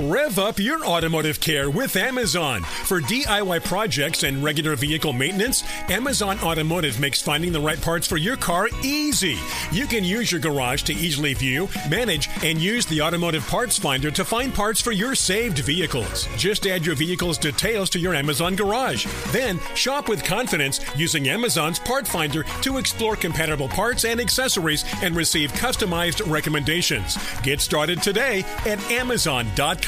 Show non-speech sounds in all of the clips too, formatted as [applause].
Rev up your automotive care with Amazon. For DIY projects and regular vehicle maintenance, Amazon Automotive makes finding the right parts for your car easy. You can use your garage to easily view, manage, and use the automotive parts finder to find parts for your saved vehicles. Just add your vehicle's details to your Amazon garage. Then shop with confidence using Amazon's part finder to explore compatible parts and accessories and receive customized recommendations. Get started today at Amazon.com.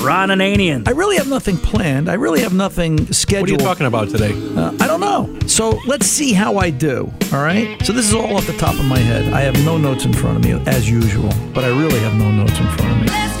Ron Ananian. I really have nothing planned. I really have nothing scheduled. What are you talking about today? Uh, I don't know. So let's see how I do. All right. So this is all off the top of my head. I have no notes in front of me as usual, but I really have no notes in front of me.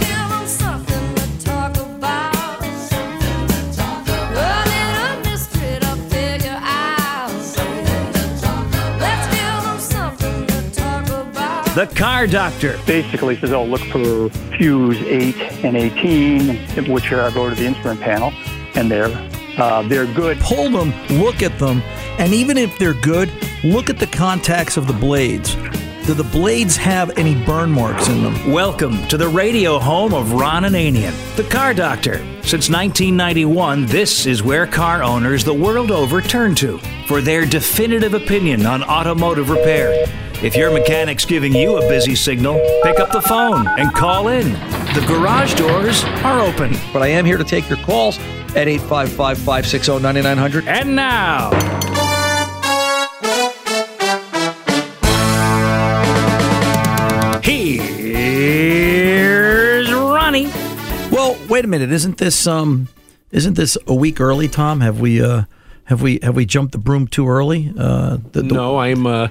The Car Doctor. Basically, says, oh, look for fuse 8 and 18, which are, go to the instrument panel, and they're, uh, they're good. Pull them, look at them, and even if they're good, look at the contacts of the blades. Do the blades have any burn marks in them? Welcome to the radio home of Ron Ananian, the Car Doctor. Since 1991, this is where car owners the world over turn to for their definitive opinion on automotive repair. If your mechanic's giving you a busy signal, pick up the phone and call in. The garage doors are open. But I am here to take your calls at 855 560 9900. And now. Here's Ronnie. Well, wait a minute. Isn't this um isn't this a week early, Tom? Have we uh have we have we jumped the broom too early? Uh the, the, no, I'm uh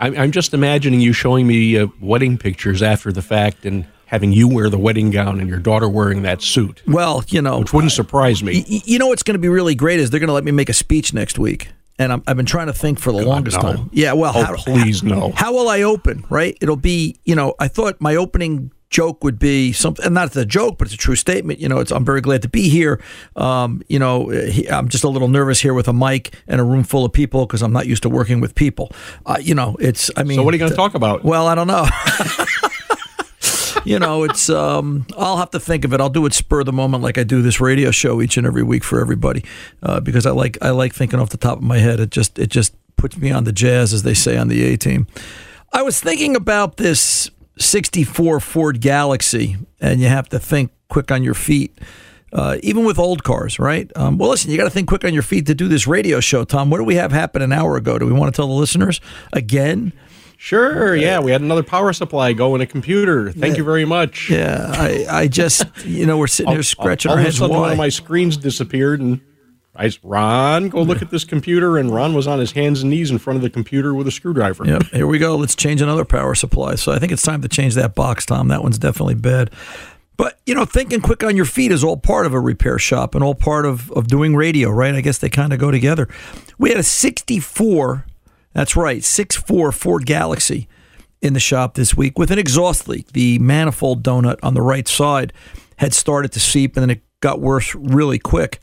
I'm, I'm just imagining you showing me uh, wedding pictures after the fact and having you wear the wedding gown and your daughter wearing that suit. Well, you know, which wouldn't surprise me. Y- you know what's going to be really great is they're going to let me make a speech next week. And i have been trying to think for the God, longest no. time. Yeah, well, Oh, how, please, how, no. How will I open? Right? It'll be, you know, I thought my opening joke would be something, and not a joke, but it's a true statement. You know, it's I'm very glad to be here. Um, you know, he, I'm just a little nervous here with a mic and a room full of people because I'm not used to working with people. Uh, you know, it's. I mean, So what are you going to talk about? Well, I don't know. [laughs] you know, it's. Um, I'll have to think of it. I'll do it spur of the moment, like I do this radio show each and every week for everybody, uh, because I like I like thinking off the top of my head. It just it just puts me on the jazz, as they say on the A team. I was thinking about this 64 Ford Galaxie, and you have to think quick on your feet. Uh, even with old cars, right? Um, well, listen, you got to think quick on your feet to do this radio show, Tom. What do we have happen an hour ago? Do we want to tell the listeners again? Sure, yeah, we had another power supply go in a computer. Thank you very much. Yeah, I, I just, you know, we're sitting here scratching all, our all heads. Of a sudden, Why? one of my screens disappeared, and I said, Ron, go look at this computer. And Ron was on his hands and knees in front of the computer with a screwdriver. Yep, here we go. Let's change another power supply. So I think it's time to change that box, Tom. That one's definitely bad. But you know, thinking quick on your feet is all part of a repair shop and all part of, of doing radio, right? I guess they kind of go together. We had a 64, that's right, 6'4 Ford Galaxie in the shop this week with an exhaust leak. The manifold donut on the right side had started to seep and then it got worse really quick.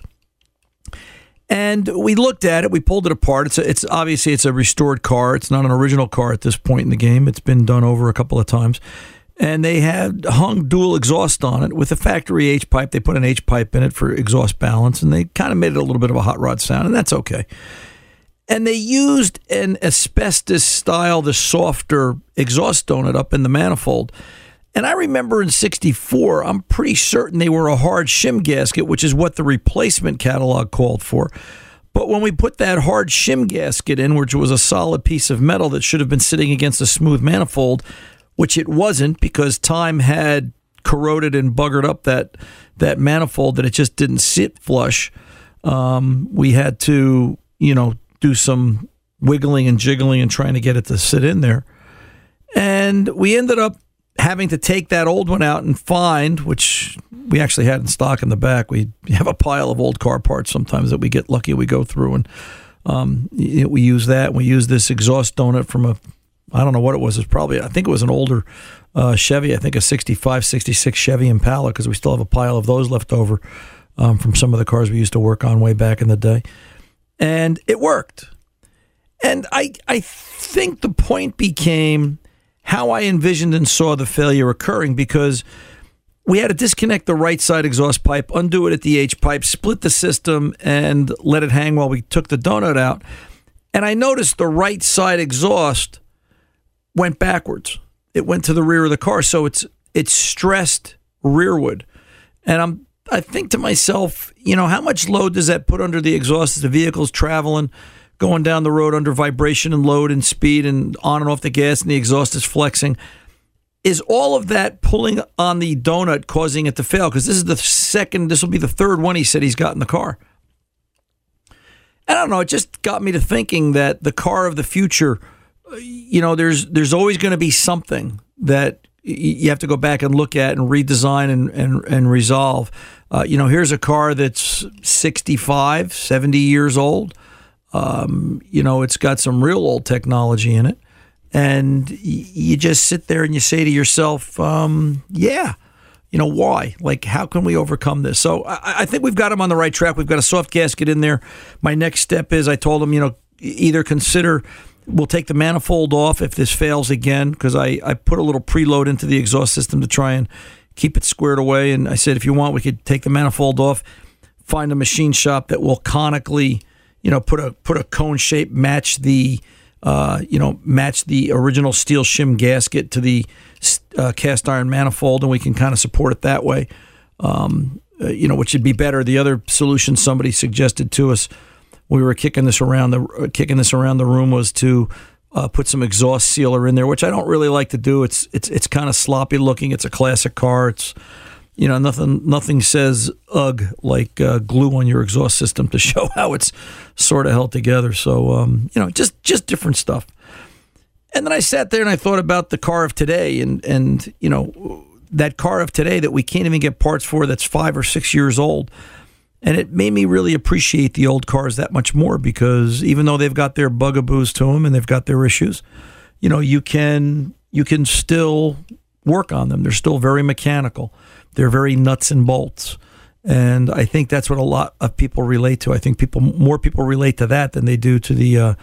And we looked at it. We pulled it apart. It's a, it's obviously it's a restored car. It's not an original car at this point in the game. It's been done over a couple of times, and they had hung dual exhaust on it with a factory H pipe. They put an H pipe in it for exhaust balance, and they kind of made it a little bit of a hot rod sound, and that's okay. And they used an asbestos style, the softer exhaust donut up in the manifold. And I remember in 64, I'm pretty certain they were a hard shim gasket, which is what the replacement catalog called for. But when we put that hard shim gasket in, which was a solid piece of metal that should have been sitting against a smooth manifold, which it wasn't because time had corroded and buggered up that that manifold that it just didn't sit flush. Um, we had to, you know, do some wiggling and jiggling and trying to get it to sit in there. And we ended up having to take that old one out and find, which we actually had in stock in the back. We have a pile of old car parts sometimes that we get lucky we go through and um, we use that. We use this exhaust donut from a, I don't know what it was. It's probably, I think it was an older uh, Chevy, I think a 65, 66 Chevy Impala because we still have a pile of those left over um, from some of the cars we used to work on way back in the day. And it worked. And I, I think the point became how I envisioned and saw the failure occurring because we had to disconnect the right side exhaust pipe, undo it at the H pipe, split the system, and let it hang while we took the donut out. And I noticed the right side exhaust went backwards. It went to the rear of the car, so it's it's stressed rearward. And I'm I think to myself, you know, how much load does that put under the exhaust as the vehicle's traveling? Going down the road under vibration and load and speed and on and off the gas and the exhaust is flexing. Is all of that pulling on the donut causing it to fail? Because this is the second, this will be the third one he said he's got in the car. And I don't know. It just got me to thinking that the car of the future, you know, there's there's always going to be something that you have to go back and look at and redesign and and, and resolve. Uh, you know, here's a car that's 65, 70 years old. Um, you know, it's got some real old technology in it. And you just sit there and you say to yourself, um, yeah, you know, why? Like, how can we overcome this? So I, I think we've got him on the right track. We've got a soft gasket in there. My next step is I told him, you know, either consider we'll take the manifold off if this fails again because I, I put a little preload into the exhaust system to try and keep it squared away. And I said, if you want, we could take the manifold off, find a machine shop that will conically – you know, put a put a cone shape, match the uh, you know, match the original steel shim gasket to the uh, cast iron manifold, and we can kind of support it that way. Um, uh, you know, which would be better. The other solution somebody suggested to us, we were kicking this around the uh, kicking this around the room, was to uh, put some exhaust sealer in there, which I don't really like to do. It's it's it's kind of sloppy looking. It's a classic car. It's you know nothing nothing says ugh like uh, glue on your exhaust system to [laughs] show how it's sort of held together. So um, you know just just different stuff. And then i sat there and i thought about the car of today and and you know that car of today that we can't even get parts for that's five or six years old. And it made me really appreciate the old cars that much more because even though they've got their bugaboos to them and they've got their issues you know you can you can still work on them. They're still very mechanical they're very nuts and bolts. And I think that's what a lot of people relate to. I think people more people relate to that than they do to the uh,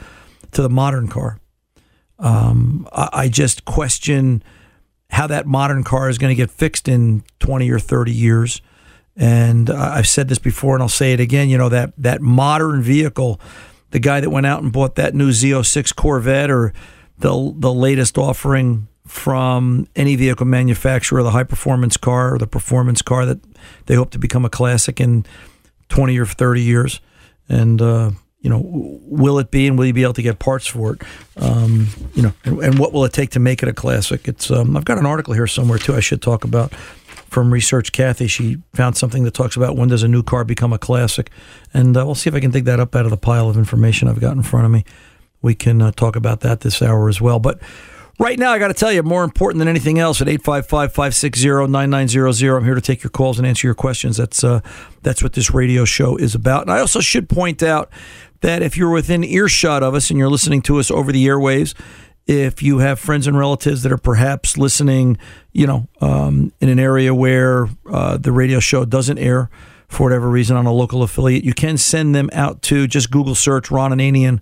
to the modern car. Um, I, I just question how that modern car is going to get fixed in 20 or 30 years. And I've said this before and I'll say it again, you know, that, that modern vehicle, the guy that went out and bought that new Z06 Corvette or the, the latest offering from any vehicle manufacturer, the high performance car or the performance car that they hope to become a classic in 20 or 30 years. And, uh, you know, will it be and will you be able to get parts for it? Um, you know, and, and, what will it take to make it a classic? It's um, I've got an article here somewhere too I should talk about from Research Kathy. She found something that talks about when does a new car become a classic. And uh, we'll see if I can dig that up out of the pile of information I've got in front of me. We can uh, talk about that this hour as well. But Right now, I got to tell you, more important than anything else, at 855-560-9900, I'm here to take your calls and answer your questions. That's uh, that's what this radio show is about. And I also should point out that if you're within earshot of us and you're listening to us over the airwaves, if you have friends and relatives that are perhaps listening, you know, um, in an area where uh, the radio show doesn't air for whatever reason on a local affiliate, you can send them out to just Google search Ron and Ananian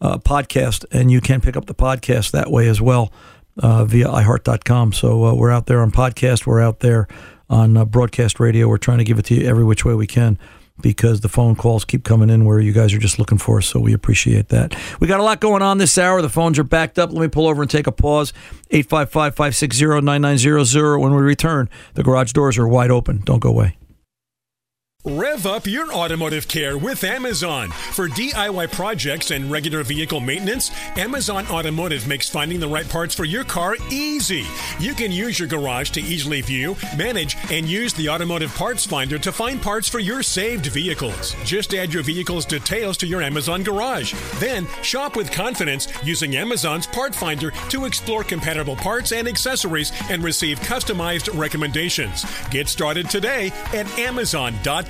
uh, podcast, and you can pick up the podcast that way as well uh, via iHeart.com. So uh, we're out there on podcast, we're out there on uh, broadcast radio. We're trying to give it to you every which way we can because the phone calls keep coming in where you guys are just looking for us. So we appreciate that. We got a lot going on this hour. The phones are backed up. Let me pull over and take a pause. 855 560 9900. When we return, the garage doors are wide open. Don't go away. Rev up your automotive care with Amazon. For DIY projects and regular vehicle maintenance, Amazon Automotive makes finding the right parts for your car easy. You can use your garage to easily view, manage, and use the automotive parts finder to find parts for your saved vehicles. Just add your vehicle's details to your Amazon garage. Then shop with confidence using Amazon's part finder to explore compatible parts and accessories and receive customized recommendations. Get started today at Amazon.com.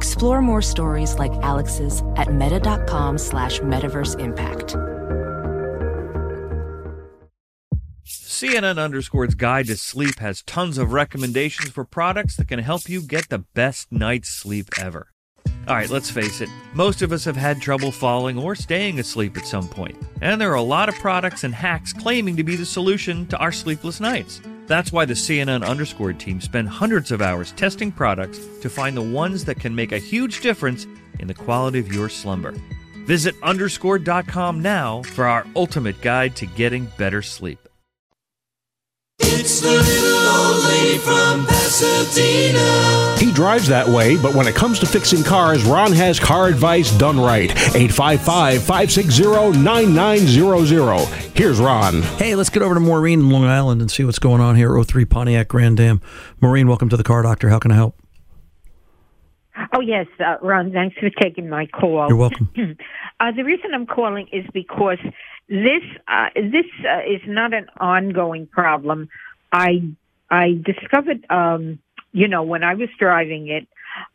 Explore more stories like Alex's at meta.com slash metaverse impact. CNN Underscore's Guide to Sleep has tons of recommendations for products that can help you get the best night's sleep ever. All right, let's face it, most of us have had trouble falling or staying asleep at some point, and there are a lot of products and hacks claiming to be the solution to our sleepless nights. That's why the CNN Underscore team spend hundreds of hours testing products to find the ones that can make a huge difference in the quality of your slumber. Visit underscore.com now for our ultimate guide to getting better sleep. It's the little old lady from Pasadena. He drives that way, but when it comes to fixing cars, Ron has car advice done right. 855 560 9900. Here's Ron. Hey, let's get over to Maureen in Long Island and see what's going on here. 03 Pontiac Grand Am. Maureen, welcome to the Car Doctor. How can I help? Oh, yes, uh, Ron, thanks for taking my call. You're welcome. [clears throat] uh, the reason I'm calling is because this uh, this uh, is not an ongoing problem. I I discovered, um, you know, when I was driving it,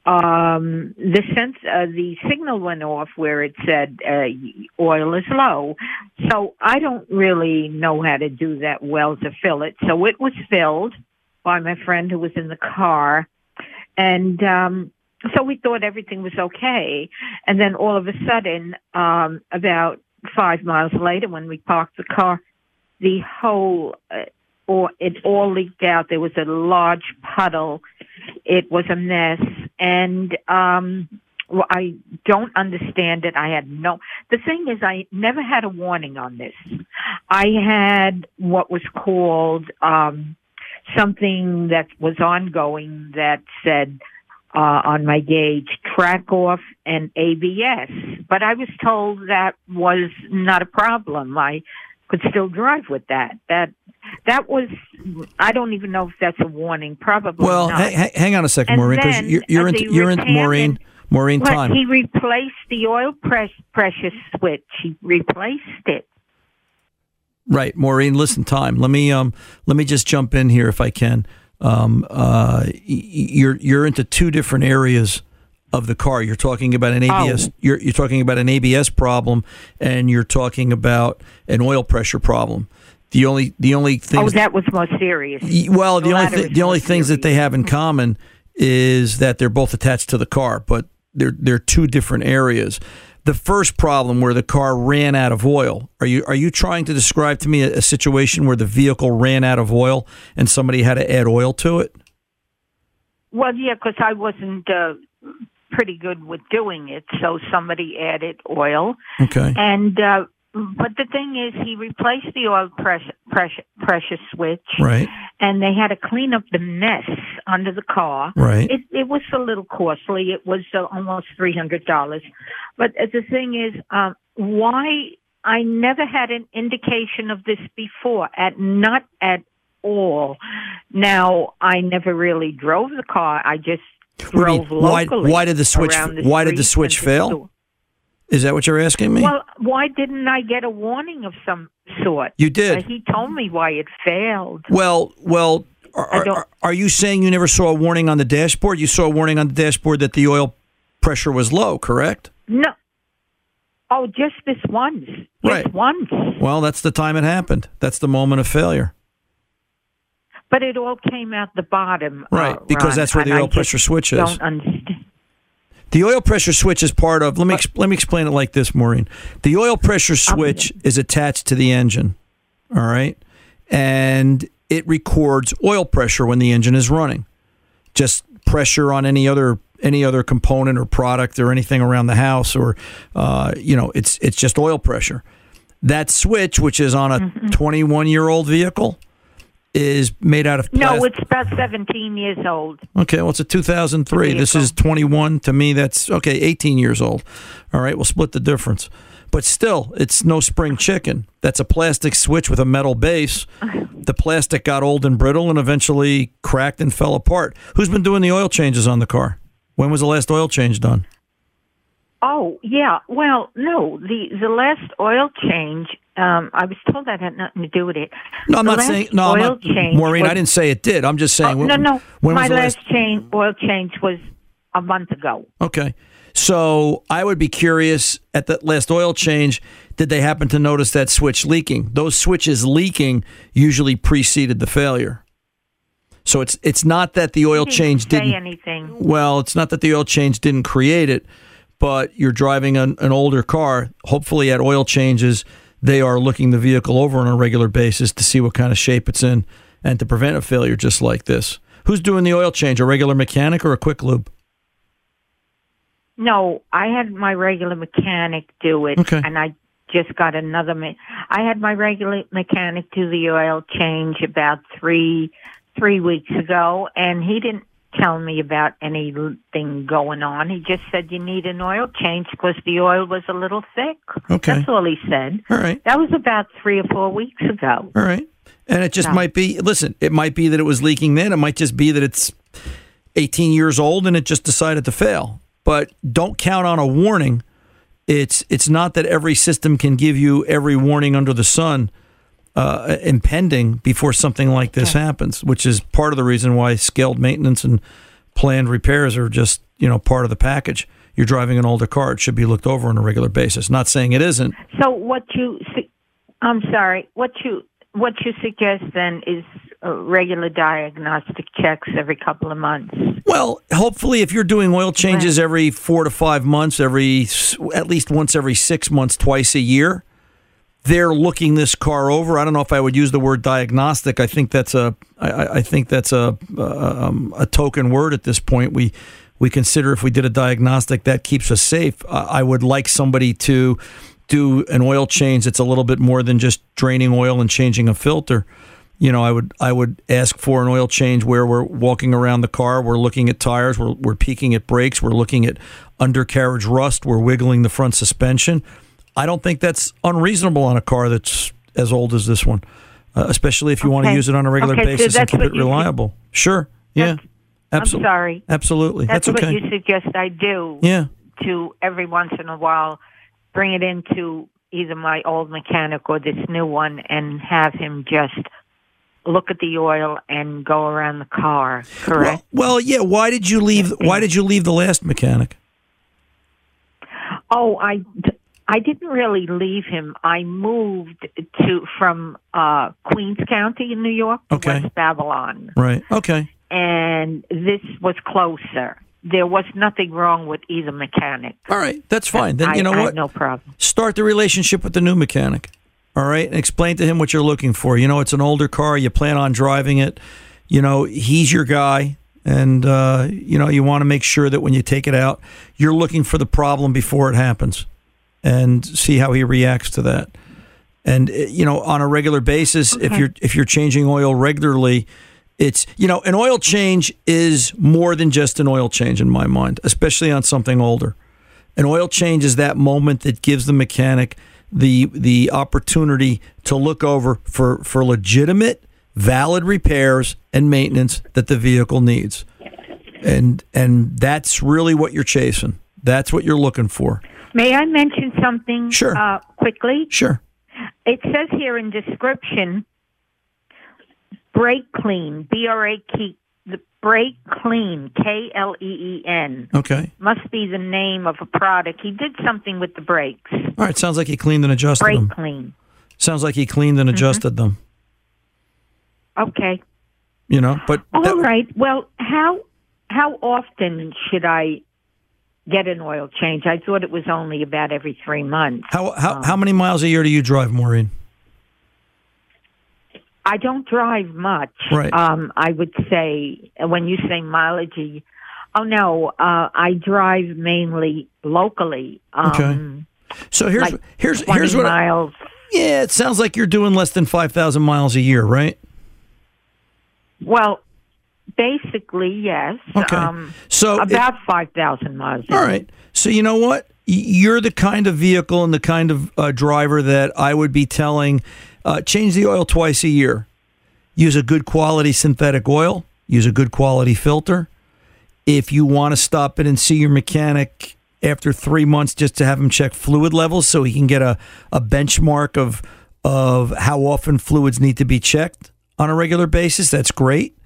um, the sense uh, the signal went off where it said uh, oil is low. So I don't really know how to do that well to fill it. So it was filled by my friend who was in the car, and um, so we thought everything was okay. And then all of a sudden, um, about five miles later, when we parked the car, the whole uh, or it all leaked out. There was a large puddle. It was a mess, and um, well, I don't understand it. I had no. The thing is, I never had a warning on this. I had what was called um, something that was ongoing that said uh, on my gauge, track off and ABS. But I was told that was not a problem. I could still drive with that. That that was I don't even know if that's a warning. Probably well. Ha- hang on a second, And Maureen, because you're, you're into the you're in Maureen. Maureen, time. he replaced the oil press, pressure switch. He replaced it. Right, Maureen. Listen, time. Let me um, let me just jump in here if I can. Um, uh, you're you're into two different areas of the car. You're talking about an ABS. Oh. You're you're talking about an ABS problem, and you're talking about an oil pressure problem. The only the only thing. Oh, that was more serious. Well, the, only latter thi- is the only things that they have in common is that they're both attached to the car, but they're they're two different areas. The first problem where the car ran out of oil. Are you are you trying to describe to me a, a situation where the vehicle ran out of oil and somebody had to add oil to it? Well, yeah, because I wasn't uh, pretty good with doing it, so somebody added oil. Okay. And uh, but the thing is, he replaced the oil pressure pressure pressure switch, Right. and they had to clean up the mess under the car. Right. It it was a little costly. It was uh, almost three hundred dollars. But uh, the thing is, um, why I never had an indication of this before. At not at all. Now I never really drove the car. I just What do you drove mean? Why locally. why did the switch the why did the switch fail? store. Is that what you're asking me? Well, why didn't I get a warning of some sort? You did. Uh, he told me why it failed. Well, well, are, I don't- are, are you saying you never saw a warning on the dashboard? You saw a warning on the dashboard that the oil pressure was low, correct? No. Oh, just this once. Just Right. once. Well, that's the time it happened. That's the moment of failure. But it all came out the bottom. Right, uh, because Ron, that's where the and I oil pressure switch is. Don't understand. The oil pressure switch is part of. Let me ex- let me explain it like this, Maureen. The oil pressure switch is attached to the engine. All right, and it records oil pressure when the engine is running. Just pressure on any other any other component or product or anything around the house, or uh, you know, it's it's just oil pressure. That switch, which is on a Mm-hmm. 21 year old vehicle, is made out of plastic. No, it's about 17 years old. Okay, well, it's a 2003. This is 21. To me, that's okay, 18 years old. All right, we'll split the difference. But still, it's no spring chicken. That's a plastic switch with a metal base. The plastic got old and brittle and eventually cracked and fell apart. Who's been doing the oil changes on the car? When was the last oil change done? Oh, yeah. Well, no, the the last oil change, um, I was told that had nothing to do with it. No, I'm The not saying. No, I'm oil not, change Maureen, was- I didn't say it did. I'm just saying. Oh, no, no. When My was the last last? change, oil change was a month ago. Okay. So I would be curious at that last oil change, did they happen to notice that switch leaking? Those switches leaking usually preceded the failure. So it's it's not that the oil didn't change say didn't anything. well, it's not that the oil change didn't create it, but you're driving an, an older car. Hopefully, at oil changes, they are looking the vehicle over on a regular basis to see what kind of shape it's in and to prevent a failure just like this. Who's doing the oil change? A regular mechanic or a quick lube? No, I had my regular mechanic do it, Okay. and I just got another. Me- I had my regular mechanic do the oil change about three three weeks ago, and he didn't tell me about anything going on. He just said you need an oil change because the oil was a little thick. Okay. That's all he said. All right. That was about three or four weeks ago. All right. And it just No. might be, listen, it might be that it was leaking then. It might just be that it's 18 years old and it just decided to fail. But don't count on a warning. It's it's not that every system can give you every warning under the sun uh, impending before something like this happens, which is part of the reason why scaled maintenance and planned repairs are just you know part of the package. You're driving an older car; it should be looked over on a regular basis. Not saying it isn't. So what you, su- I'm sorry, what you what you suggest then is uh, regular diagnostic checks every couple of months. Well, hopefully, if you're doing oil changes every four to five months, every at least once every six months, twice a year, they're looking this car over. I don't know if I would use the word diagnostic. I think that's a I, I think that's a uh, um, a token word at this point. We we consider if we did a diagnostic that keeps us safe. I would like somebody to do an oil change that's a little bit more than just draining oil and changing a filter you know, I would I would ask for an oil change where we're walking around the car, we're looking at tires, we're we're peeking at brakes, we're looking at undercarriage rust, we're wiggling the front suspension. I don't think that's unreasonable on a car that's as old as this one, uh, especially if you want to use it on a regular Okay, so basis and keep it reliable. Sure, yeah, Absol- I'm sorry. Absolutely. That's, That's, okay. what you suggest I do. Yeah. To every once in a while bring it into either my old mechanic or this new one and have him just look at the oil and go around the car. Correct. Well, well, yeah. Why did you leave? Why did you leave the last mechanic? Oh, I I didn't really leave him. I moved to from uh Queens County in New York to Okay. West Babylon. Right. Okay. And this was closer. There was nothing wrong with either mechanic. All right. That's fine. Then I- you know I what? no problem. Start the relationship with the new mechanic. All right, and explain to him what you're looking for. You know, it's an older car. You plan on driving it. You know, he's your guy, and uh, you know you want to make sure that when you take it out, you're looking for the problem before it happens, and see how he reacts to that. And uh, you know, on a regular basis, if you're if you're changing oil regularly, it's you know, an oil change is more than just an oil change in my mind, especially on something older. An oil change is that moment that gives the mechanic the the opportunity to look over for for legitimate, valid repairs and maintenance that the vehicle needs. And and that's really what you're chasing. That's what you're looking for. May I mention something Sure. uh, quickly? Sure. It says here in description, brake clean, B R A K, the brake clean, K L E E N. Okay. Must be the name of a product. He did something with the brakes. All right. Sounds like he cleaned and adjusted Brake them. Brake clean. Sounds like he cleaned and adjusted them. Okay. You know, but All right. Well, how how often should I get an oil change? I thought it was only about every three months. how how how many miles a year do you drive, Maureen? I don't drive much. Right. Um, I would say when you say mileage, oh no, uh, I drive mainly locally. Um, Okay. So here's like here's here's what I- miles. yeah, it sounds like you're doing less than five thousand miles a year, right? Well, basically, yes. Okay. Um, So it- about five thousand miles. All right. So you know what? You're the kind of vehicle and the kind of uh, driver that I would be telling uh, change the oil twice a year. Use a good quality synthetic oil. Use a good quality filter. If you want to stop in and see your mechanic after three months just to have him check fluid levels so he can get a, a benchmark of of how often fluids need to be checked on a regular basis, that's great.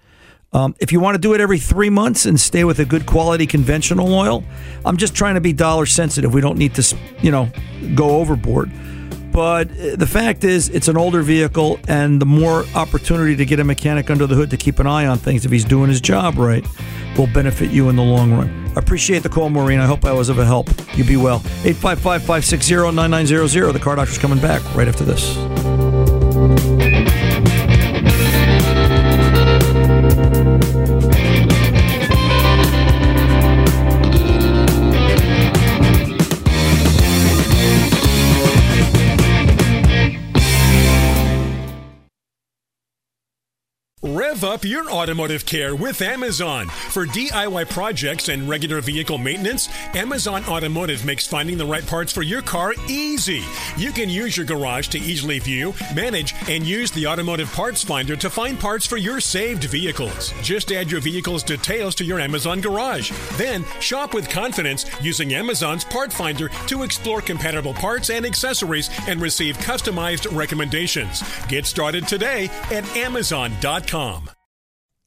Um, if you want to do it every three months and stay with a good quality conventional oil, I'm just trying to be dollar sensitive. We don't need to, you know, go overboard. But uh, the fact is, it's an older vehicle, and the more opportunity to get a mechanic under the hood to keep an eye on things if he's doing his job right will benefit you in the long run. I appreciate the call, Maureen. I hope I was of a help. You be well. 855 560 9900. The car doctor's coming back right after this. Rev up your automotive care with Amazon. For DIY projects and regular vehicle maintenance, Amazon Automotive makes finding the right parts for your car easy. You can use your garage to easily view, manage, and use the automotive parts finder to find parts for your saved vehicles. Just add your vehicle's details to your Amazon garage. Then shop with confidence using Amazon's part finder to explore compatible parts and accessories and receive customized recommendations. Get started today at Amazon.com.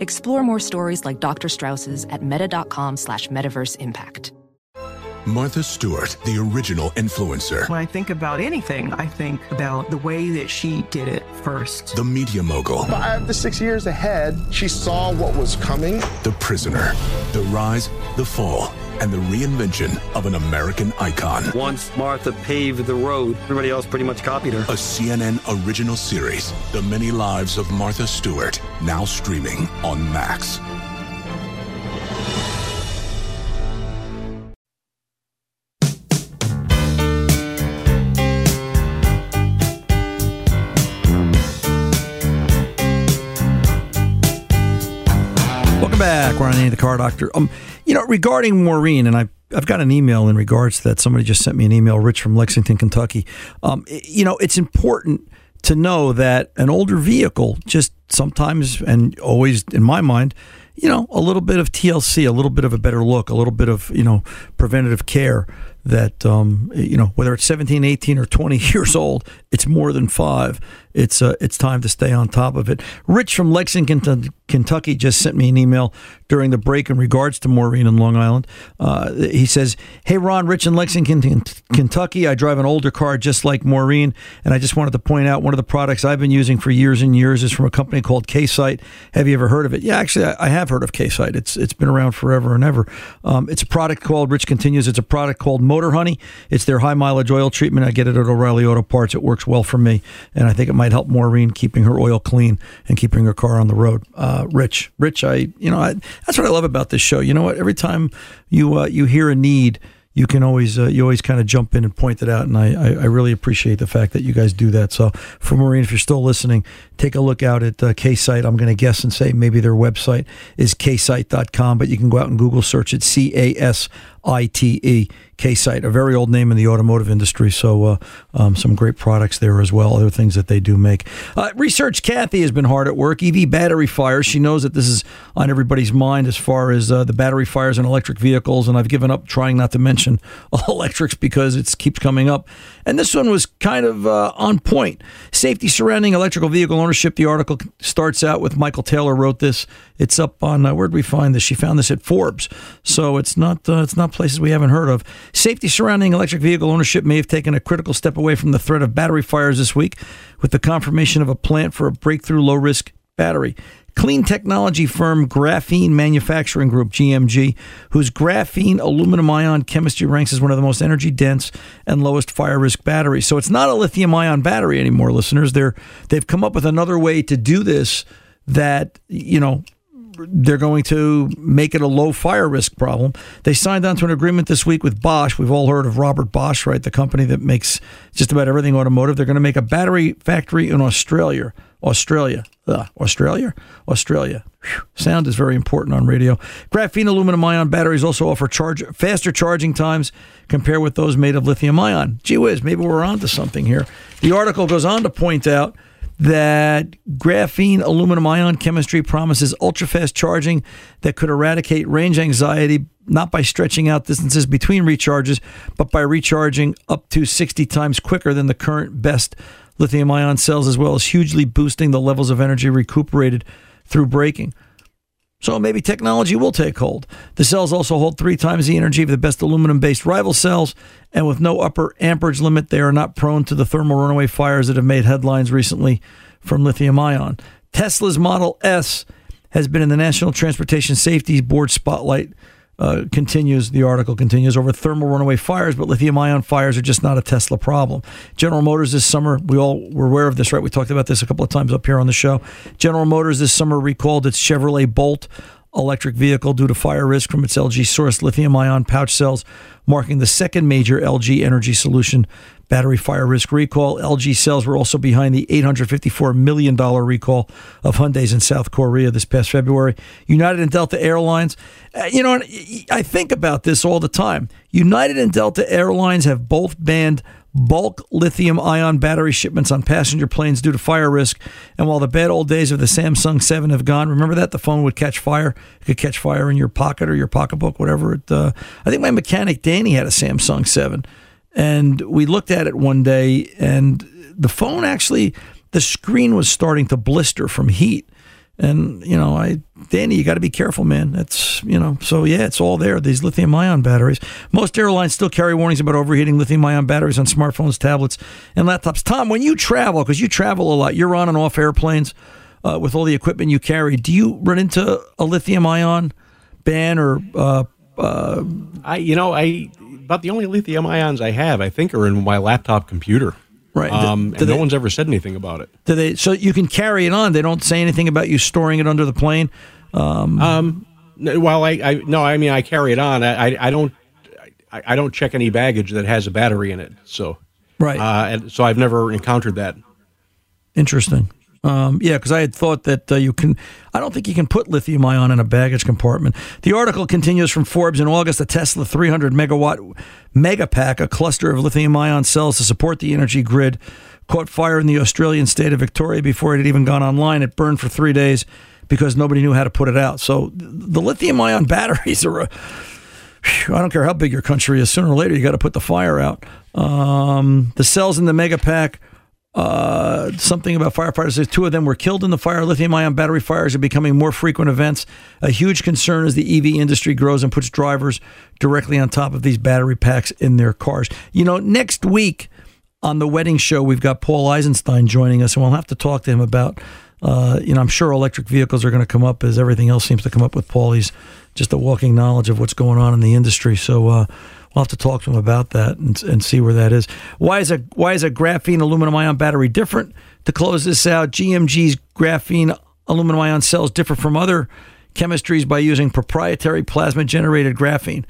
Explore more stories like Dr. Strauss's at meta.com slash metaverse impact. Martha Stewart, the original influencer. When I think about anything, I think about the way that she did it first. The media mogul. Five to six years ahead, she saw what was coming. The prisoner. The rise, the fall, and the reinvention of an American icon. Once Martha paved the road, everybody else pretty much copied her. A CNN original series, The Many Lives of Martha Stewart, now streaming on Max. Welcome back. We're on the Car Doctor. Um, you know, regarding Maureen, and I've I've got an email in regards to that. Somebody just sent me an email, Rich from Lexington, Kentucky. Um, you know, it's important to know that an older vehicle just sometimes and always, in my mind, you know, a little bit of TLC, a little bit of a better look, a little bit of you know preventative care. That um, you know, whether it's 17, 18, or 20 [laughs] years old, it's more than five. It's uh, it's time to stay on top of it. Rich from Lexington, Kentucky, just sent me an email during the break in regards to Maureen in Long Island. Uh, he says, "Hey Ron, Rich in Lexington, Kentucky. I drive an older car just like Maureen, and I just wanted to point out one of the products I've been using for years and years is from a company called Casite. Have you ever heard of it? Yeah, actually, I, I have heard of Casite. It's it's been around forever and ever. Um, it's a product called Rich continues. It's a product called Motor Honey. It's their high mileage oil treatment. I get it at O'Reilly Auto Parts. It works well for me, and I think it might help Maureen keeping her oil clean and keeping her car on the road. Uh, Rich, Rich, I you know I, that's what I love about this show. You know what? Every time you uh, you hear a need. You can always uh, you always kind of jump in and point it out, and I, I, I really appreciate the fact that you guys do that. So, for Maureen, if you're still listening, take a look out at uh, Site. I'm going to guess and say maybe their website is ksite.com, but you can go out and Google search it C A S I T E. Casite, a very old name in the automotive industry. So, uh, um, some great products there as well, other things that they do make. Uh, Research Kathy has been hard at work. EV battery fires. She knows that this is on everybody's mind as far as uh, the battery fires in electric vehicles. And I've given up trying not to mention [laughs] electrics because it keeps coming up. And this one was kind of uh, on point. Safety surrounding electrical vehicle ownership. The article starts out with Michael Taylor wrote this. It's up on uh, where did we find this? She found this at Forbes, so it's not uh, it's not places we haven't heard of. Safety surrounding electric vehicle ownership may have taken a critical step away from the threat of battery fires this week, with the confirmation of a plant for a breakthrough low risk battery. Clean technology firm Graphene Manufacturing Group, GMG, whose graphene aluminum ion chemistry ranks as one of the most energy dense and lowest fire risk batteries. So it's not a lithium ion battery anymore, listeners. They're they've come up with another way to do this that, you know, they're going to make it a low fire risk problem. They signed on to an agreement this week with Bosch. We've all heard of Robert Bosch, right? The company that makes just about everything automotive. They're going to make a battery factory in Australia. Australia. Australia? Australia. Whew. Sound is very important on radio. Graphene aluminum ion batteries also offer charge faster charging times compared with those made of lithium ion. Gee whiz, maybe we're onto something here. The article goes on to point out that graphene aluminum ion chemistry promises ultra fast charging that could eradicate range anxiety not by stretching out distances between recharges, but by recharging up to 60 times quicker than the current best lithium ion cells, as well as hugely boosting the levels of energy recuperated through braking. So maybe technology will take hold. The cells also hold three times the energy of the best aluminum based rival cells, and with no upper amperage limit, they are not prone to the thermal runaway fires that have made headlines recently from lithium ion. Tesla's Model S has been in the National Transportation Safety Board spotlight. Uh, continues the article continues over thermal runaway fires, but lithium ion fires are just not a Tesla problem. General Motors this summer, we all were aware of this, right? We talked about this a couple of times up here on the show. General Motors this summer recalled its Chevrolet Bolt electric vehicle due to fire risk from its LG sourced lithium ion pouch cells, marking the second major LG energy solution battery fire risk recall. LG cells were also behind the $854 million recall of Hyundai's in South Korea this past February. United and Delta Airlines, uh, you know, I think about this all the time. United and Delta Airlines have both banned bulk lithium ion battery shipments on passenger planes due to fire risk. And while the bad old days of the Samsung 7 have gone, remember that? The phone would catch fire. It could catch fire in your pocket or your pocketbook, whatever. It, uh, I think my mechanic, Danny, had a Samsung 7. And we looked at it one day, and the phone actually, the screen was starting to blister from heat. And you know, I Danny, you got to be careful, man. That's you know, so yeah, it's all there. These lithium ion batteries. Most airlines still carry warnings about overheating lithium ion batteries on smartphones, tablets, and laptops. Tom, when you travel, because you travel a lot, you're on and off airplanes uh, with all the equipment you carry. Do you run into a lithium ion ban or? Uh, uh, I you know I about the only lithium ions I have, I think, are in my laptop computer. Right. Um, Do and they- no one's ever said anything about it. Do they? So you can carry it on. They don't say anything about you storing it under the plane. Um, Um, well, I, I no, I mean I carry it on. I, I, I don't, I, I don't check any baggage that has a battery in it. So, Right. uh, and so I've never encountered that. Interesting. Um, yeah, because I had thought that uh, you can. I don't think you can put lithium ion in a baggage compartment. The article continues from Forbes in August. A Tesla 300 megawatt megapack, a cluster of lithium ion cells to support the energy grid, caught fire in the Australian state of Victoria before it had even gone online. It burned for three days because nobody knew how to put it out. So the lithium ion [laughs] batteries are a I don't care how big your country is. Sooner or later, you got to put the fire out. Um, the cells in the mega pack. Uh, something about firefighters two of them were killed in the fire. Lithium ion battery fires are becoming more frequent events. A huge concern as the EV industry grows and puts drivers directly on top of these battery packs in their cars. You know, next week on the wedding show, we've got Paul Eisenstein joining us, and we'll have to talk to him about. Uh, you know, I'm sure electric vehicles are going to come up as everything else seems to come up with Paul. He's just a walking knowledge of what's going on in the industry. So uh, we'll have to talk to him about that and, and see where that is. Why is a why is a graphene aluminum ion battery different? To close this out, GMG's graphene aluminum ion cells differ from other chemistries by using proprietary plasma generated graphene.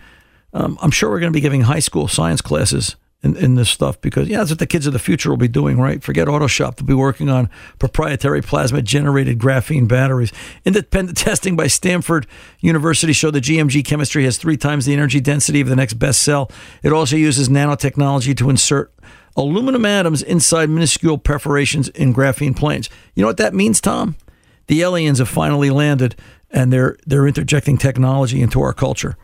Um, I'm sure we're going to be giving high school science classes in, in this stuff because, yeah, that's what the kids of the future will be doing, right? Forget auto shop. They'll be working on proprietary plasma generated graphene batteries. Independent [laughs] testing by Stanford University showed that GMG chemistry has three times the energy density of the next best cell. It also uses nanotechnology to insert aluminum atoms inside minuscule perforations in graphene planes. You know what that means, Tom? The aliens have finally landed and they're they're interjecting technology into our culture.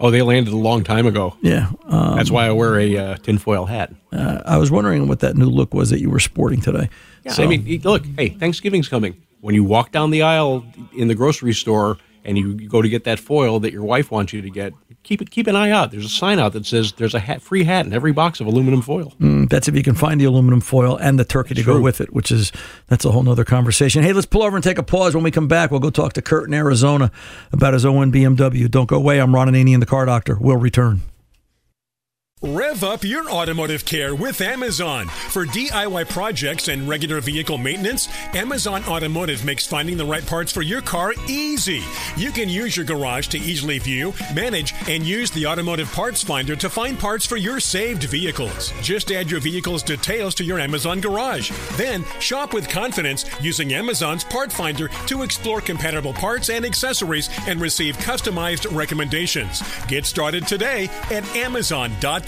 Oh, they landed a long time ago. Yeah, um, That's why I wear a uh, tinfoil hat. Uh, I was wondering what that new look was that you were sporting today. Yeah, So- I mean, look, hey, Thanksgiving's coming. When you walk down the aisle in the grocery store and you go to get that foil that your wife wants you to get, keep it, keep an eye out. There's a sign out that says there's a hat, free hat in every box of aluminum foil. Mm, that's if you can find the aluminum foil and the turkey to go with it, which is that's a whole nother conversation. Hey, let's pull over and take a pause. When we come back, we'll go talk to Kurt in Arizona about his O1 BMW. Don't go away. I'm Ron Ananian, the car doctor. We'll return. Rev up your automotive care with Amazon. For DIY projects and regular vehicle maintenance, Amazon Automotive makes finding the right parts for your car easy. You can use your garage to easily view, manage, and use the automotive parts finder to find parts for your saved vehicles. Just add your vehicle's details to your Amazon garage. Then shop with confidence using Amazon's part finder to explore compatible parts and accessories and receive customized recommendations. Get started today at Amazon.com.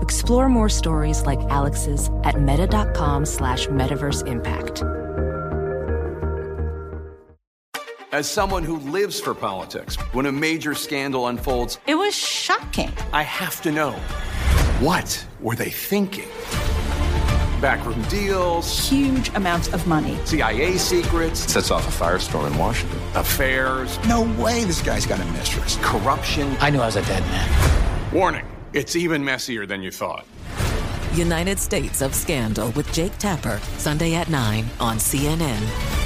Explore more stories like Alex's at meta.com slash metaverse impact. As someone who lives for politics, when a major scandal unfolds, it was shocking. I have to know what were they thinking? Backroom deals, huge amounts of money, CIA secrets, sets off a firestorm in Washington, affairs. No way this guy's got a mistress. Corruption. I knew I was a dead man. Warning it's even messier than you thought. United States of Scandal with Jake Tapper, Sunday at 9 on CNN.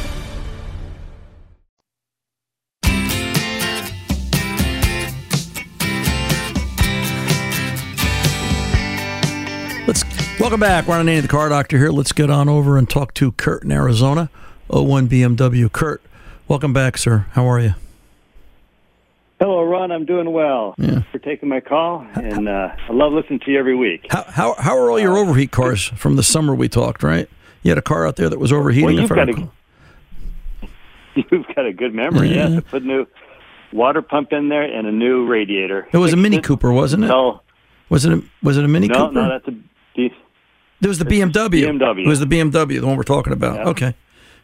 Let's welcome back. Ron Ananian, the car doctor here. Let's get on over and talk to Kurt in Arizona, 01 BMW. Kurt, welcome back, sir. How are you? Hello, Ron. I'm doing well. Yeah. for taking my call, and uh, I love listening to you every week. How, how how are all your overheat cars from the summer we talked? Right, you had a car out there that was overheating. Well, you've got a [laughs] you've got a good memory. Yeah. Yes, I put a new water pump in there and a new radiator. It was a Mini Cooper, wasn't it? until- Was it a, was it a Mini no, Cooper? no, that's a. There was the BMW. BMW. It was the BMW, the one we're talking about. Yeah. Okay,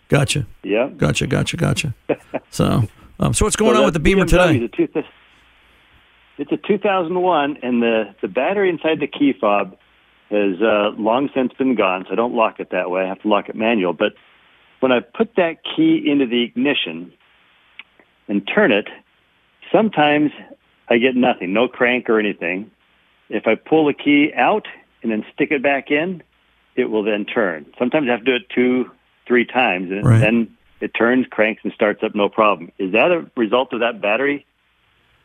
gotcha. Yeah. Gotcha. Gotcha. Gotcha. [laughs] so, um, so what's going So on with the Beamer BMW, today? two- it's a 2001, and the the battery inside the key fob has uh, long since been gone. So I don't lock it that way. I have to lock it manual. But when I put that key into the ignition and turn it, sometimes I get nothing, no crank or anything. If I pull the key out and then stick it back in, it will then turn. Sometimes I have to do it two, three times, and Right. then it turns, cranks, and starts up no problem. Is that a result of that battery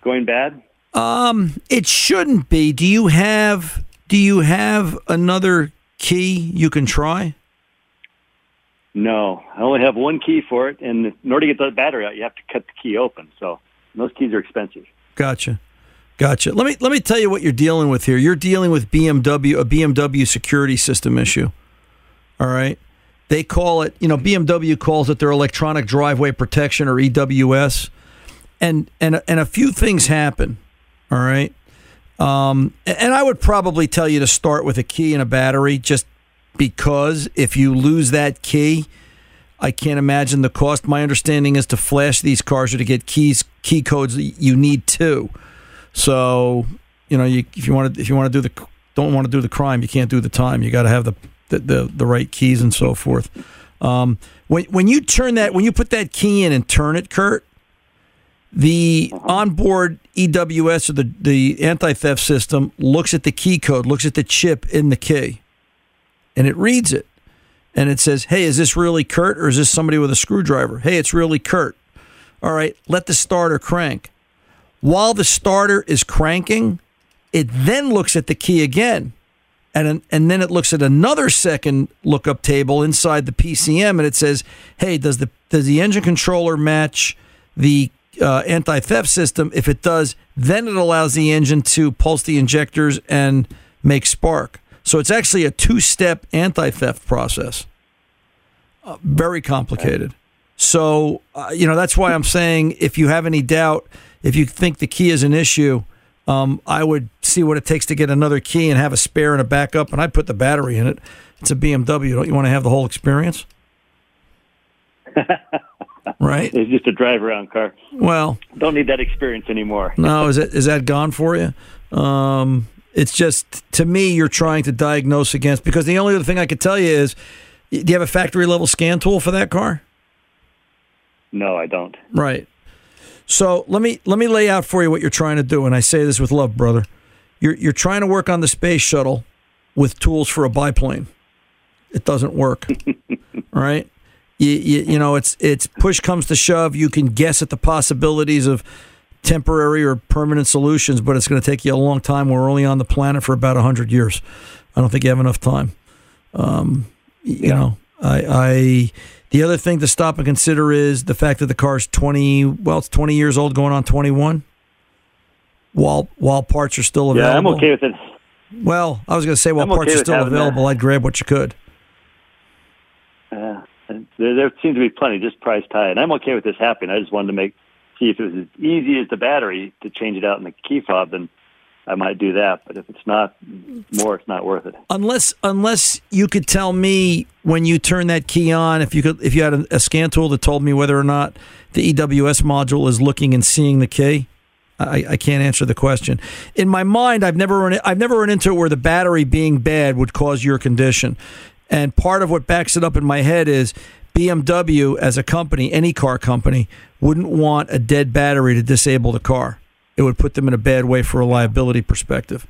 going bad? Um, it shouldn't be. Do you have Do you have another key you can try? No, I only have one key for it, and in order to get the battery out, you have to cut the key open. So those keys are expensive. Gotcha. Gotcha. Let me let me tell you what you're dealing with here. You're dealing with BMW a BMW security system issue. All right. They call it, you know, BMW calls it their electronic driveway protection or EWS. And and and a few things happen. All right. Um, and I would probably tell you to start with a key and a battery just because if you lose that key, I can't imagine the cost. My understanding is to flash these cars or to get keys key codes you need two. So, you know, you, if you want to if you want to do the don't want to do the crime, you can't do the time. You got to have the, the the the right keys and so forth. Um, when when you turn that when you put that key in and turn it, Kurt, the onboard EWS or the the anti theft system looks at the key code, looks at the chip in the key, and it reads it, and it says, "Hey, is this really Kurt or is this somebody with a screwdriver?" Hey, it's really Kurt. All right, let the starter crank. While the starter is cranking, it then looks at the key again. And, and then it looks at another second lookup table inside the PCM and it says, hey, does the, does the engine controller match the uh, anti theft system? If it does, then it allows the engine to pulse the injectors and make spark. So it's actually a two step anti theft process. Uh, very complicated. So, uh, you know, that's why I'm saying if you have any doubt, if you think the key is an issue, um, I would see what it takes to get another key and have a spare and a backup, and I'd put the battery in it. It's a BMW. Don't you want to have the whole experience? [laughs] right? It's just a drive around car. Well, Don't need that experience anymore. no, is it is that gone for you? Um, it's just to me, you're trying to diagnose against because the only other thing I could tell you is, do you have a factory level scan tool for that car? No, I don't. Right. So let me let me lay out for you what you're trying to do, and I say this with love, brother. You're you're trying to work on the space shuttle with tools for a biplane. It doesn't work. All [laughs] right. You, you, you know it's it's push comes to shove. You can guess at the possibilities of temporary or permanent solutions, but it's going to take you a long time. We're only on the planet for about hundred years. I don't think you have enough time. Um, you know, I, I the other thing to stop and consider is the fact that the car's twenty. Well, it's twenty years old, going on twenty one. While while parts are still available. Yeah, I'm okay with it. Well, I was going to say while I'm parts okay are still available, I'd grab what you could. Uh, there, there seems to be plenty, just price tag, and I'm okay with this happening. I just wanted to make see if it was as easy as the battery to change it out in the key fob, then I might do that. But if it's not more, it's not worth it. Unless unless you could tell me when you turn that key on, if you could, if you had a, a scan tool that told me whether or not the EWS module is looking and seeing the key. I, I can't answer the question. In my mind, I've never run I've never run into it where the battery being bad would cause your condition. And part of what backs it up in my head is BMW as a company, any car company, wouldn't want a dead battery to disable the car. It would put them in a bad way for a liability perspective.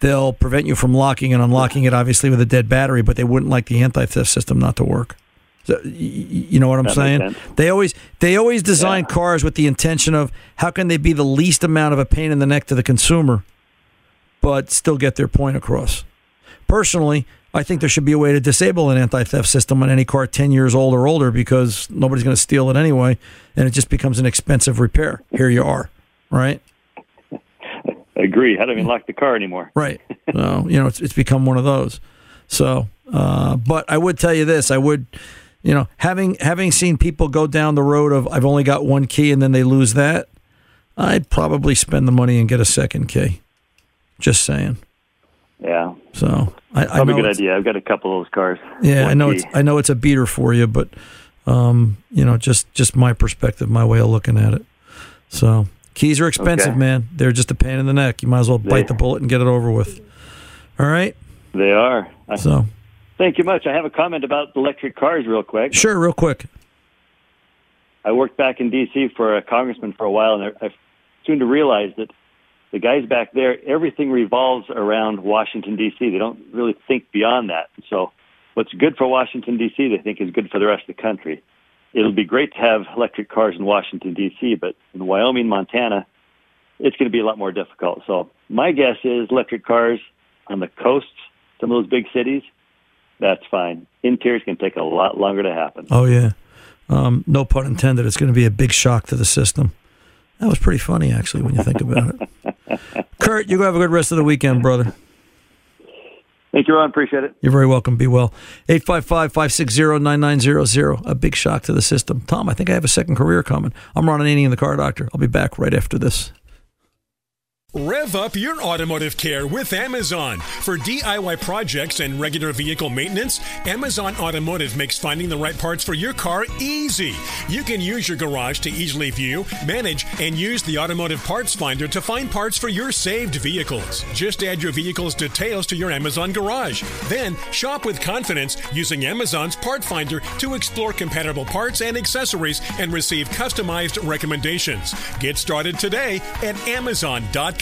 They'll prevent you from locking and unlocking it, obviously, with a dead battery, but they wouldn't like the anti theft system not to work. So, you know what I'm That saying? They always they always design cars with the intention of how can they be the least amount of a pain in the neck to the consumer, but still get their point across. Personally, I think there should be a way to disable an anti-theft system on any car 10 years old or older because nobody's going to steal it anyway, and it just becomes an expensive repair. Here you are, right? I agree. I don't even lock the car anymore. Right. So, you know, it's, it's become one of those. So, uh, but I would tell you this: I would, you know, having having seen people go down the road of I've only got one key and then they lose that, I'd probably spend the money and get a second key. Just saying. Yeah. So I, I Probably a good idea. I've got a couple of those cars. Yeah, I know key. it's I know it's a beater for you, but um, you know, just just my perspective, my way of looking at it. So keys are expensive, Okay. man. They're just a pain in the neck. You might as well bite the bullet and get it over with. All right. They are. I- So Thank you much. I have a comment about electric cars, real quick. sure, real quick. I worked back in D.C. for a congressman for a while, and I soon to realize that the guys back there, everything revolves around Washington D.C. They don't really think beyond that. So, what's good for Washington D.C. they think is good for the rest of the country. It'll be great to have electric cars in Washington D.C., but in Wyoming, Montana, it's going to be a lot more difficult. So, my guess is electric cars on the coasts, some of those big cities, that's fine. Interiors can take a lot longer to happen. Oh yeah. Um, no pun intended. It's going to be a big shock to the system. That was pretty funny, actually, when you think about it. [laughs] Kurt, you go have a good rest of the weekend, brother. Thank you, Ron. Appreciate it. You're very welcome. Be well. 855 560 9900. A big shock to the system. Tom, I think I have a second career coming. I'm Ron Ananian, the car doctor. I'll be back right after this. Rev up your automotive care with Amazon. For DIY projects and regular vehicle maintenance, Amazon Automotive makes finding the right parts for your car easy. You can use your garage to easily view, manage, and use the automotive parts finder to find parts for your saved vehicles. Just add your vehicle's details to your Amazon garage. Then shop with confidence using Amazon's part finder to explore compatible parts and accessories and receive customized recommendations. Get started today at Amazon.com.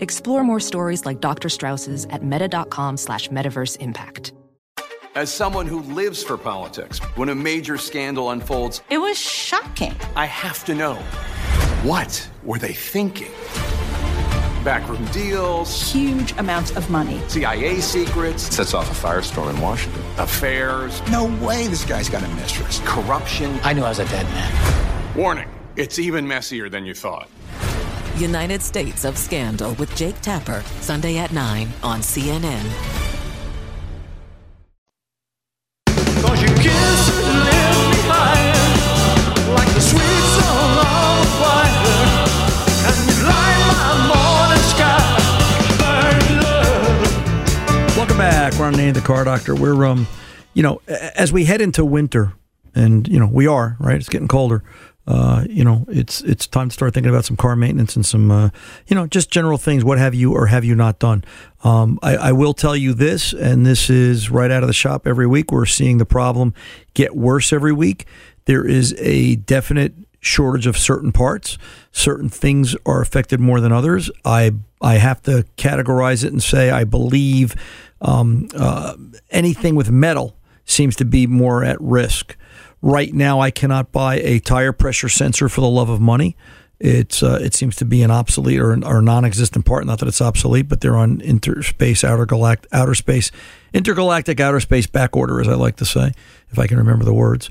Explore more stories like Dr. Strauss's at meta.com slash metaverse impact. As someone who lives for politics, when a major scandal unfolds, It was shocking. I have to know what were they thinking? Backroom deals, Huge amounts of money. CIA secrets, Sets off a firestorm in Washington. affairs, No way this guy's got a mistress. corruption. I knew I was a dead man. Warning, it's even messier than you thought. United States of Scandal with Jake Tapper, Sunday at 9 on CNN. Cause your kiss left me higher like the sweet song on fire. And you light my morning sky. Burn love. Welcome back. We're on Name the Car Doctor. We're um, you know, as we head into winter, and you know, we are right. It's getting colder. Uh, you know, it's it's time to start thinking about some car maintenance and some, uh, you know, just general things. What have you or have you not done? Um, I, I will tell you this, and this is right out of the shop every week. We're seeing the problem get worse every week. There is a definite shortage of certain parts. Certain things are affected more than others. I I have to categorize it and say I believe um, uh, anything with metal seems to be more at risk. Right now, I cannot buy a tire pressure sensor for the love of money. It's uh, it seems to be an obsolete or, or non-existent part. Not that it's obsolete, but they're on interspace, outer galact, outer space, intergalactic outer space back order, as I like to say, if I can remember the words.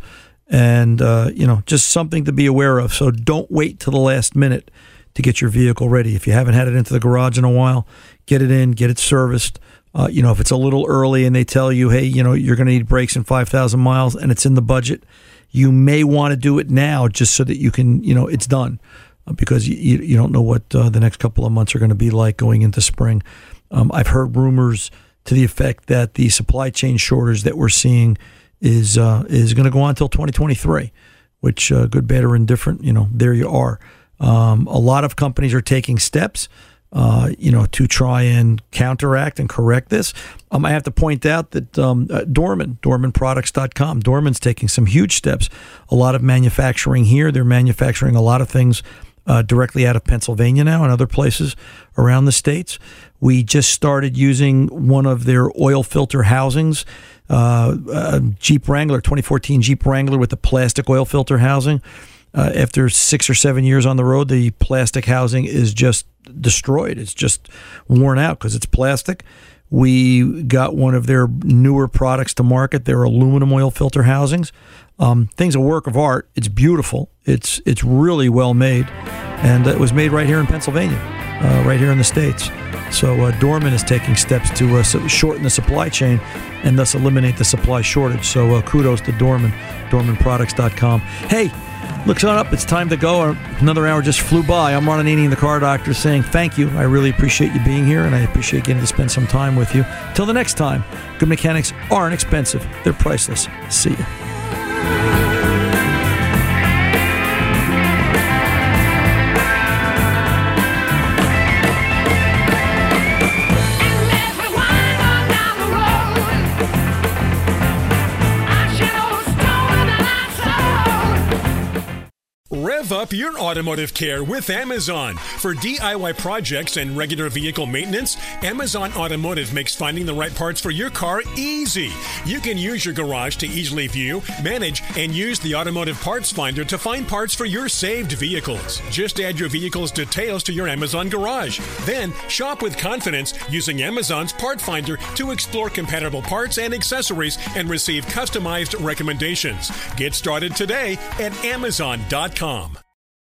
And uh, you know, just something to be aware of. So don't wait till the last minute to get your vehicle ready. If you haven't had it into the garage in a while, get it in, get it serviced. Uh, you know, if it's a little early and they tell you, hey, you know, you're going to need brakes in 5,000 miles and it's in the budget, you may want to do it now just so that you can, you know, it's done uh, because you, you, don't know what uh, the next couple of months are going to be like going into spring. Um, I've heard rumors to the effect that the supply chain shortage that we're seeing is uh, is going to go on until 2023, which uh, good, bad, or indifferent, you know, there you are. Um, a lot of companies are taking steps uh, you know, to try and counteract and correct this. Um, I have to point out that um, uh, Dorman, DormanProducts.com, Dorman's taking some huge steps. A lot of manufacturing here. They're manufacturing a lot of things uh, directly out of Pennsylvania now and other places around the states. We just started using one of their oil filter housings, uh, Jeep Wrangler, 2014 Jeep Wrangler with the plastic oil filter housing. Uh, after six or seven years on the road, the plastic housing is just destroyed. It's just worn out because it's plastic. We got one of their newer products to market. Their aluminum oil filter housings. Um, thing's a work of art. It's beautiful. It's it's really well made, and it was made right here in Pennsylvania, uh, right here in the states. So uh, Dorman is taking steps to uh, shorten the supply chain and thus eliminate the supply shortage. So uh, kudos to Dorman, DormanProducts.com. Hey, Looks on up. It's time to go. Another hour just flew by. I'm Ron Ananian, the car doctor, saying thank you. I really appreciate you being here, and I appreciate getting to spend some time with you. Till the next time, good mechanics aren't expensive, they're priceless. See you. Rev up your automotive care with Amazon. For DIY projects and regular vehicle maintenance, Amazon Automotive makes finding the right parts for your car easy. You can use your garage to easily view, manage, and use the automotive parts finder to find parts for your saved vehicles. Just add your vehicle's details to your Amazon garage. Then shop with confidence using Amazon's part finder to explore compatible parts and accessories and receive customized recommendations. Get started today at Amazon.com.